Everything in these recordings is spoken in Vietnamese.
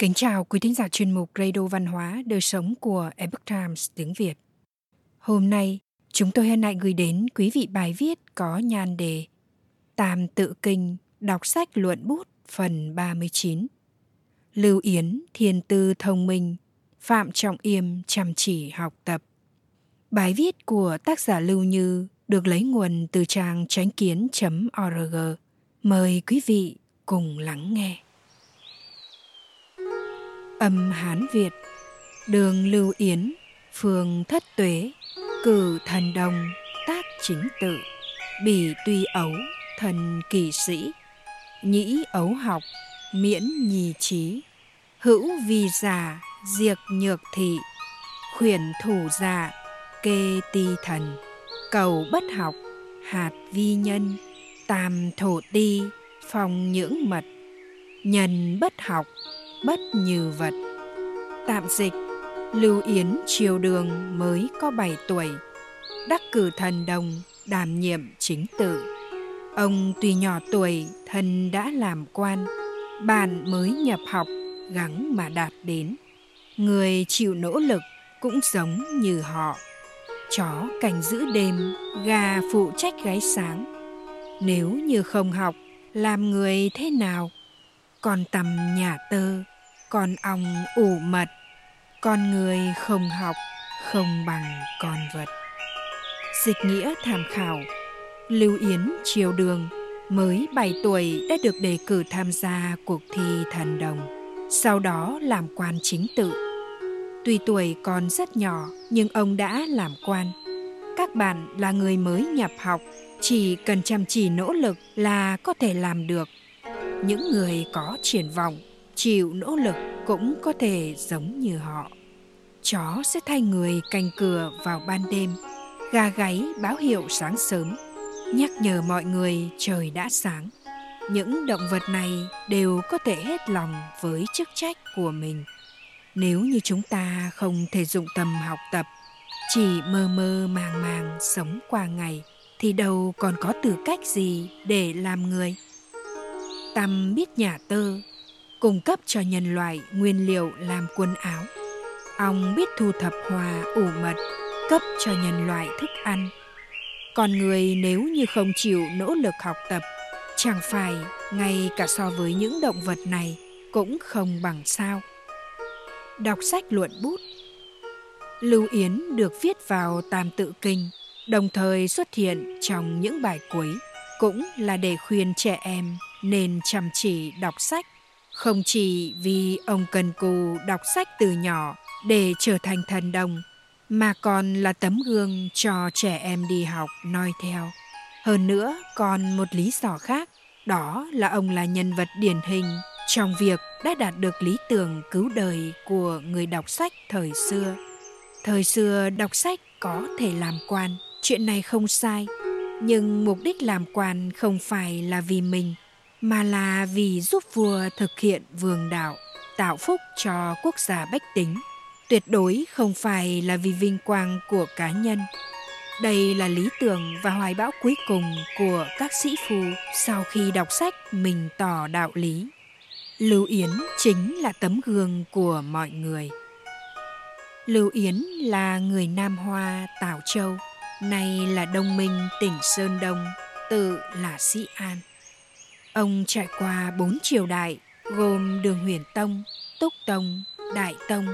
Kính chào quý thính giả chuyên mục Radio Văn hóa Đời Sống của Epoch Times tiếng Việt. Hôm nay, chúng tôi hân hạnh gửi đến quý vị bài viết có nhan đề Tam tự kinh, đọc sách luận bút phần 39. Lưu Yến, Thiên Tư Thông Minh, Phạm Trọng Yêm chăm chỉ học tập. Bài viết của tác giả Lưu Như được lấy nguồn từ trang tránh kiến.org. Mời quý vị cùng lắng nghe. Âm Hán Việt Đường Lưu Yến Phường Thất Tuế Cử thần đồng Tác chính tự Bỉ tuy ấu Thần kỳ sĩ Nhĩ ấu học Miễn nhì trí Hữu vi già Diệt nhược thị Khuyển thủ già, Kê ti thần Cầu bất học Hạt vi nhân Tam thổ ti Phòng nhưỡng mật Nhân bất học bất như vật. Tạm dịch, Lưu Yến triều đường mới có 7 tuổi, đắc cử thần đồng, đảm nhiệm chính tự. Ông tuy nhỏ tuổi, thân đã làm quan, bạn mới nhập học, gắng mà đạt đến. Người chịu nỗ lực cũng giống như họ. Chó cảnh giữ đêm, gà phụ trách gáy sáng. Nếu như không học, làm người thế nào? Còn tầm nhà tơ, con ong ủ mật, con người không học, không bằng con vật. Dịch nghĩa tham khảo, lưu yến triều đường, mới 7 tuổi đã được đề cử tham gia cuộc thi thần đồng, sau đó làm quan chính tự. Tuy tuổi còn rất nhỏ, nhưng ông đã làm quan. Các bạn là người mới nhập học, chỉ cần chăm chỉ nỗ lực là có thể làm được. Những người có triển vọng chịu nỗ lực cũng có thể giống như họ. Chó sẽ thay người canh cửa vào ban đêm, gà gáy báo hiệu sáng sớm, nhắc nhở mọi người trời đã sáng. Những động vật này đều có thể hết lòng với chức trách của mình. Nếu như chúng ta không thể dụng tâm học tập, chỉ mơ mơ màng màng sống qua ngày, thì đâu còn có tư cách gì để làm người? Tâm biết nhà tơ cung cấp cho nhân loại nguyên liệu làm quần áo. Ong biết thu thập hoa ủ mật, cấp cho nhân loại thức ăn. còn người nếu như không chịu nỗ lực học tập, chẳng phải ngay cả so với những động vật này cũng không bằng sao. Đọc sách luận bút Lưu Yến được viết vào Tam Tự Kinh, đồng thời xuất hiện trong những bài cuối, cũng là để khuyên trẻ em nên chăm chỉ đọc sách không chỉ vì ông cần cù đọc sách từ nhỏ để trở thành thần đồng, mà còn là tấm gương cho trẻ em đi học noi theo. Hơn nữa, còn một lý do khác, đó là ông là nhân vật điển hình trong việc đã đạt được lý tưởng cứu đời của người đọc sách thời xưa. Thời xưa đọc sách có thể làm quan, chuyện này không sai, nhưng mục đích làm quan không phải là vì mình mà là vì giúp vua thực hiện vương đạo, tạo phúc cho quốc gia bách tính. Tuyệt đối không phải là vì vinh quang của cá nhân. Đây là lý tưởng và hoài bão cuối cùng của các sĩ phu sau khi đọc sách mình tỏ đạo lý. Lưu Yến chính là tấm gương của mọi người. Lưu Yến là người Nam Hoa Tảo Châu, nay là Đông Minh tỉnh Sơn Đông, tự là Sĩ An. Ông trải qua bốn triều đại gồm Đường Huyền Tông, Túc Tông, Đại Tông,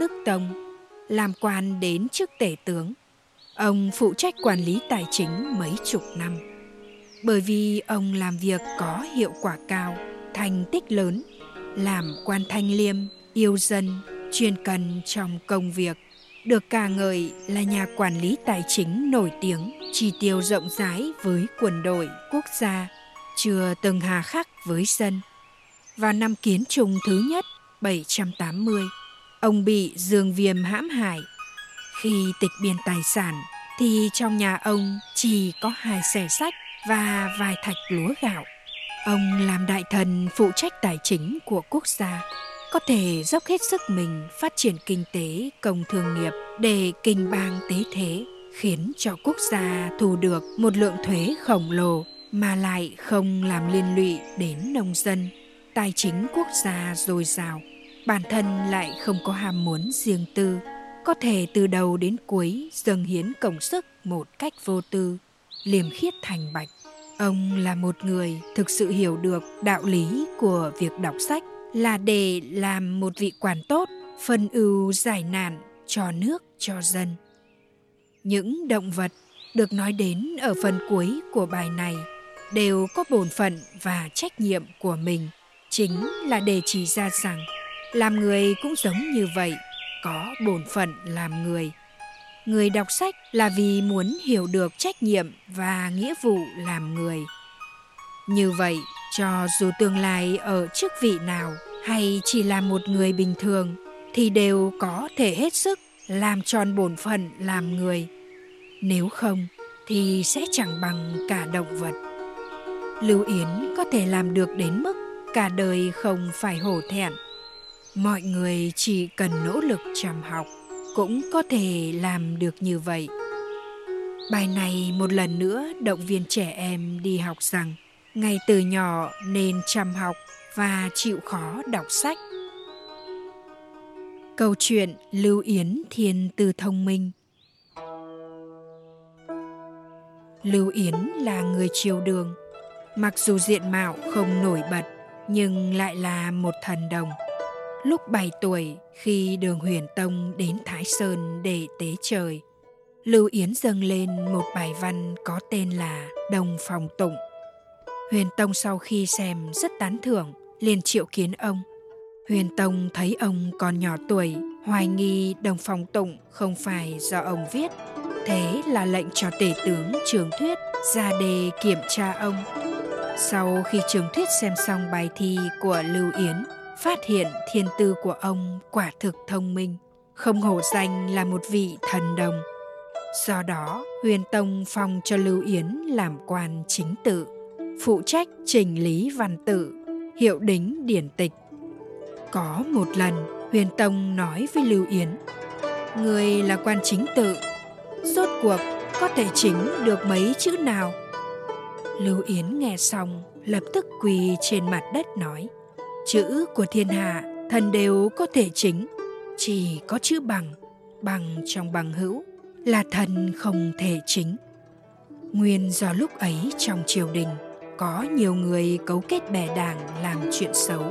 Đức Tông, làm quan đến chức tể tướng. Ông phụ trách quản lý tài chính mấy chục năm. Bởi vì ông làm việc có hiệu quả cao, thành tích lớn, làm quan thanh liêm, yêu dân, chuyên cần trong công việc, được ca ngợi là nhà quản lý tài chính nổi tiếng, chi tiêu rộng rãi với quân đội, quốc gia, chưa từng hà khắc với dân. Vào năm kiến trùng thứ nhất 780, ông bị dương viêm hãm hại. Khi tịch biên tài sản thì trong nhà ông chỉ có hai xẻ sách và vài thạch lúa gạo. Ông làm đại thần phụ trách tài chính của quốc gia, có thể dốc hết sức mình phát triển kinh tế công thương nghiệp để kinh bang tế thế, khiến cho quốc gia thu được một lượng thuế khổng lồ mà lại không làm liên lụy đến nông dân, tài chính quốc gia dồi dào. bản thân lại không có ham muốn riêng tư, có thể từ đầu đến cuối dâng hiến công sức một cách vô tư, liềm khiết thành bạch. Ông là một người thực sự hiểu được đạo lý của việc đọc sách là để làm một vị quản tốt, phân ưu giải nạn cho nước cho dân. Những động vật được nói đến ở phần cuối của bài này đều có bổn phận và trách nhiệm của mình, chính là để chỉ ra rằng làm người cũng giống như vậy, có bổn phận làm người. Người đọc sách là vì muốn hiểu được trách nhiệm và nghĩa vụ làm người. Như vậy, cho dù tương lai ở chức vị nào hay chỉ là một người bình thường thì đều có thể hết sức làm tròn bổn phận làm người. Nếu không thì sẽ chẳng bằng cả động vật. Lưu Yến có thể làm được đến mức cả đời không phải hổ thẹn. Mọi người chỉ cần nỗ lực chăm học cũng có thể làm được như vậy. Bài này một lần nữa động viên trẻ em đi học rằng ngay từ nhỏ nên chăm học và chịu khó đọc sách. Câu chuyện Lưu Yến Thiên Tư Thông Minh Lưu Yến là người triều đường, mặc dù diện mạo không nổi bật nhưng lại là một thần đồng. Lúc 7 tuổi, khi đường huyền tông đến Thái Sơn để tế trời, Lưu Yến dâng lên một bài văn có tên là Đồng Phòng Tụng. Huyền Tông sau khi xem rất tán thưởng, liền triệu kiến ông. Huyền Tông thấy ông còn nhỏ tuổi, hoài nghi Đồng Phòng Tụng không phải do ông viết. Thế là lệnh cho tể tướng Trường Thuyết ra đề kiểm tra ông. Sau khi Trường Thuyết xem xong bài thi của Lưu Yến, phát hiện thiên tư của ông quả thực thông minh, không hổ danh là một vị thần đồng. Do đó, Huyền Tông phong cho Lưu Yến làm quan chính tự, phụ trách trình lý văn tự, hiệu đính điển tịch. Có một lần, Huyền Tông nói với Lưu Yến, Người là quan chính tự, rốt cuộc có thể chính được mấy chữ nào? Lưu Yến nghe xong, lập tức quỳ trên mặt đất nói, chữ của thiên hạ thần đều có thể chính chỉ có chữ bằng bằng trong bằng hữu là thần không thể chính. Nguyên do lúc ấy trong triều đình có nhiều người cấu kết bè đảng làm chuyện xấu.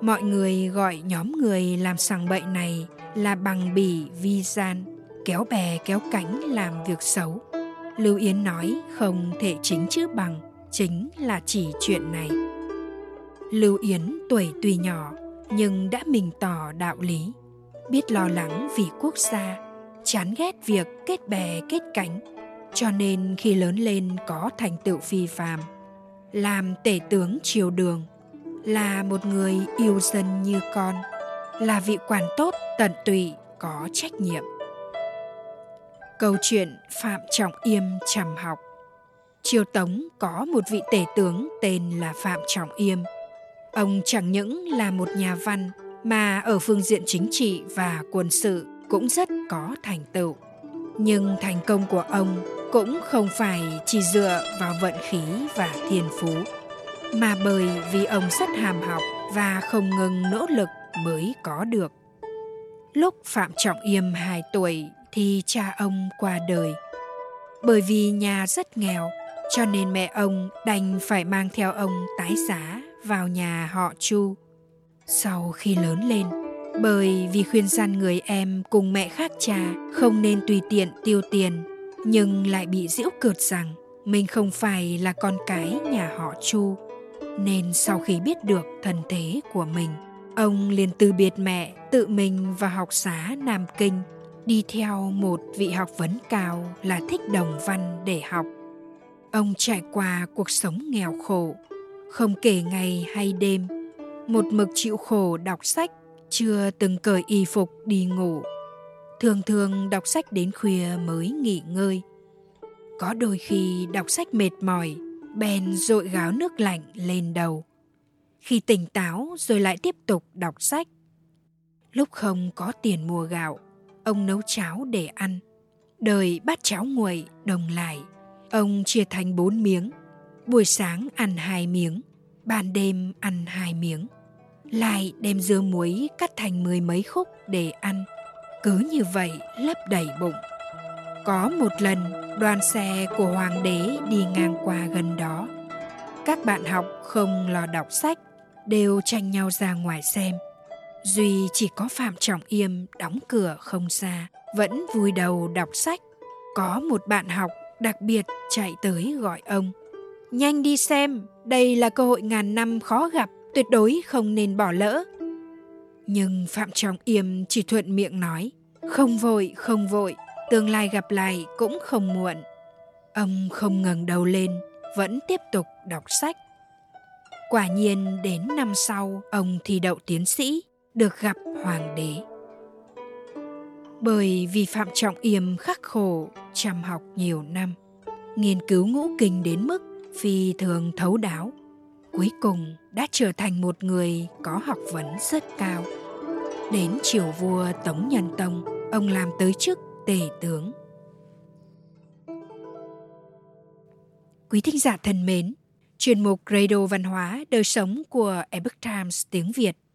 Mọi người gọi nhóm người làm sằng bậy này là bằng bỉ vi gian kéo bè kéo cánh làm việc xấu lưu yến nói không thể chính chữ bằng chính là chỉ chuyện này. Lưu Yến tuổi tuy nhỏ nhưng đã mình tỏ đạo lý, biết lo lắng vì quốc gia, chán ghét việc kết bè kết cánh, cho nên khi lớn lên có thành tựu phi phàm, làm tể tướng triều đường, là một người yêu dân như con, là vị quản tốt tận tụy có trách nhiệm. Câu chuyện Phạm Trọng Yêm trầm học Triều Tống có một vị tể tướng tên là Phạm Trọng Yêm – Ông chẳng những là một nhà văn mà ở phương diện chính trị và quân sự cũng rất có thành tựu. Nhưng thành công của ông cũng không phải chỉ dựa vào vận khí và thiên phú, mà bởi vì ông rất hàm học và không ngừng nỗ lực mới có được. Lúc Phạm Trọng Yêm 2 tuổi thì cha ông qua đời. Bởi vì nhà rất nghèo, cho nên mẹ ông đành phải mang theo ông tái giá vào nhà họ Chu. Sau khi lớn lên, bởi vì khuyên gian người em cùng mẹ khác cha không nên tùy tiện tiêu tiền, nhưng lại bị giễu cợt rằng mình không phải là con cái nhà họ Chu. Nên sau khi biết được thần thế của mình, ông liền từ biệt mẹ tự mình vào học xá Nam Kinh, đi theo một vị học vấn cao là thích đồng văn để học. Ông trải qua cuộc sống nghèo khổ, không kể ngày hay đêm một mực chịu khổ đọc sách chưa từng cởi y phục đi ngủ. Thường thường đọc sách đến khuya mới nghỉ ngơi. Có đôi khi đọc sách mệt mỏi bèn dội gáo nước lạnh lên đầu. Khi tỉnh táo rồi lại tiếp tục đọc sách. Lúc không có tiền mua gạo ông nấu cháo để ăn đời bát cháo nguội đồng lại ông chia thành bốn miếng buổi sáng ăn hai miếng ban đêm ăn hai miếng lại đem dưa muối cắt thành mười mấy khúc để ăn. Cứ như vậy lấp đầy bụng. Có một lần, đoàn xe của hoàng đế đi ngang qua gần đó. Các bạn học không lo đọc sách, đều tranh nhau ra ngoài xem. Duy chỉ có Phạm Trọng Yêm đóng cửa không xa, vẫn vui đầu đọc sách. Có một bạn học đặc biệt chạy tới gọi ông. Nhanh đi xem, đây là cơ hội ngàn năm khó gặp, tuyệt đối không nên bỏ lỡ. Nhưng Phạm Trọng Yêm chỉ thuận miệng nói, không vội, không vội, tương lai gặp lại cũng không muộn. Ông không ngẩng đầu lên, vẫn tiếp tục đọc sách. Quả nhiên đến năm sau, ông thi đậu tiến sĩ, được gặp hoàng đế. Bởi vì Phạm Trọng Yêm khắc khổ, chăm học nhiều năm, nghiên cứu ngũ kinh đến mức phi thường thấu đáo, cuối cùng đã trở thành một người có học vấn rất cao. Đến triều vua Tống Nhân Tông, ông làm tới chức tể tướng. Quý thính giả thân mến, chuyên mục Radio Văn hóa Đời sống của Epoch Times tiếng Việt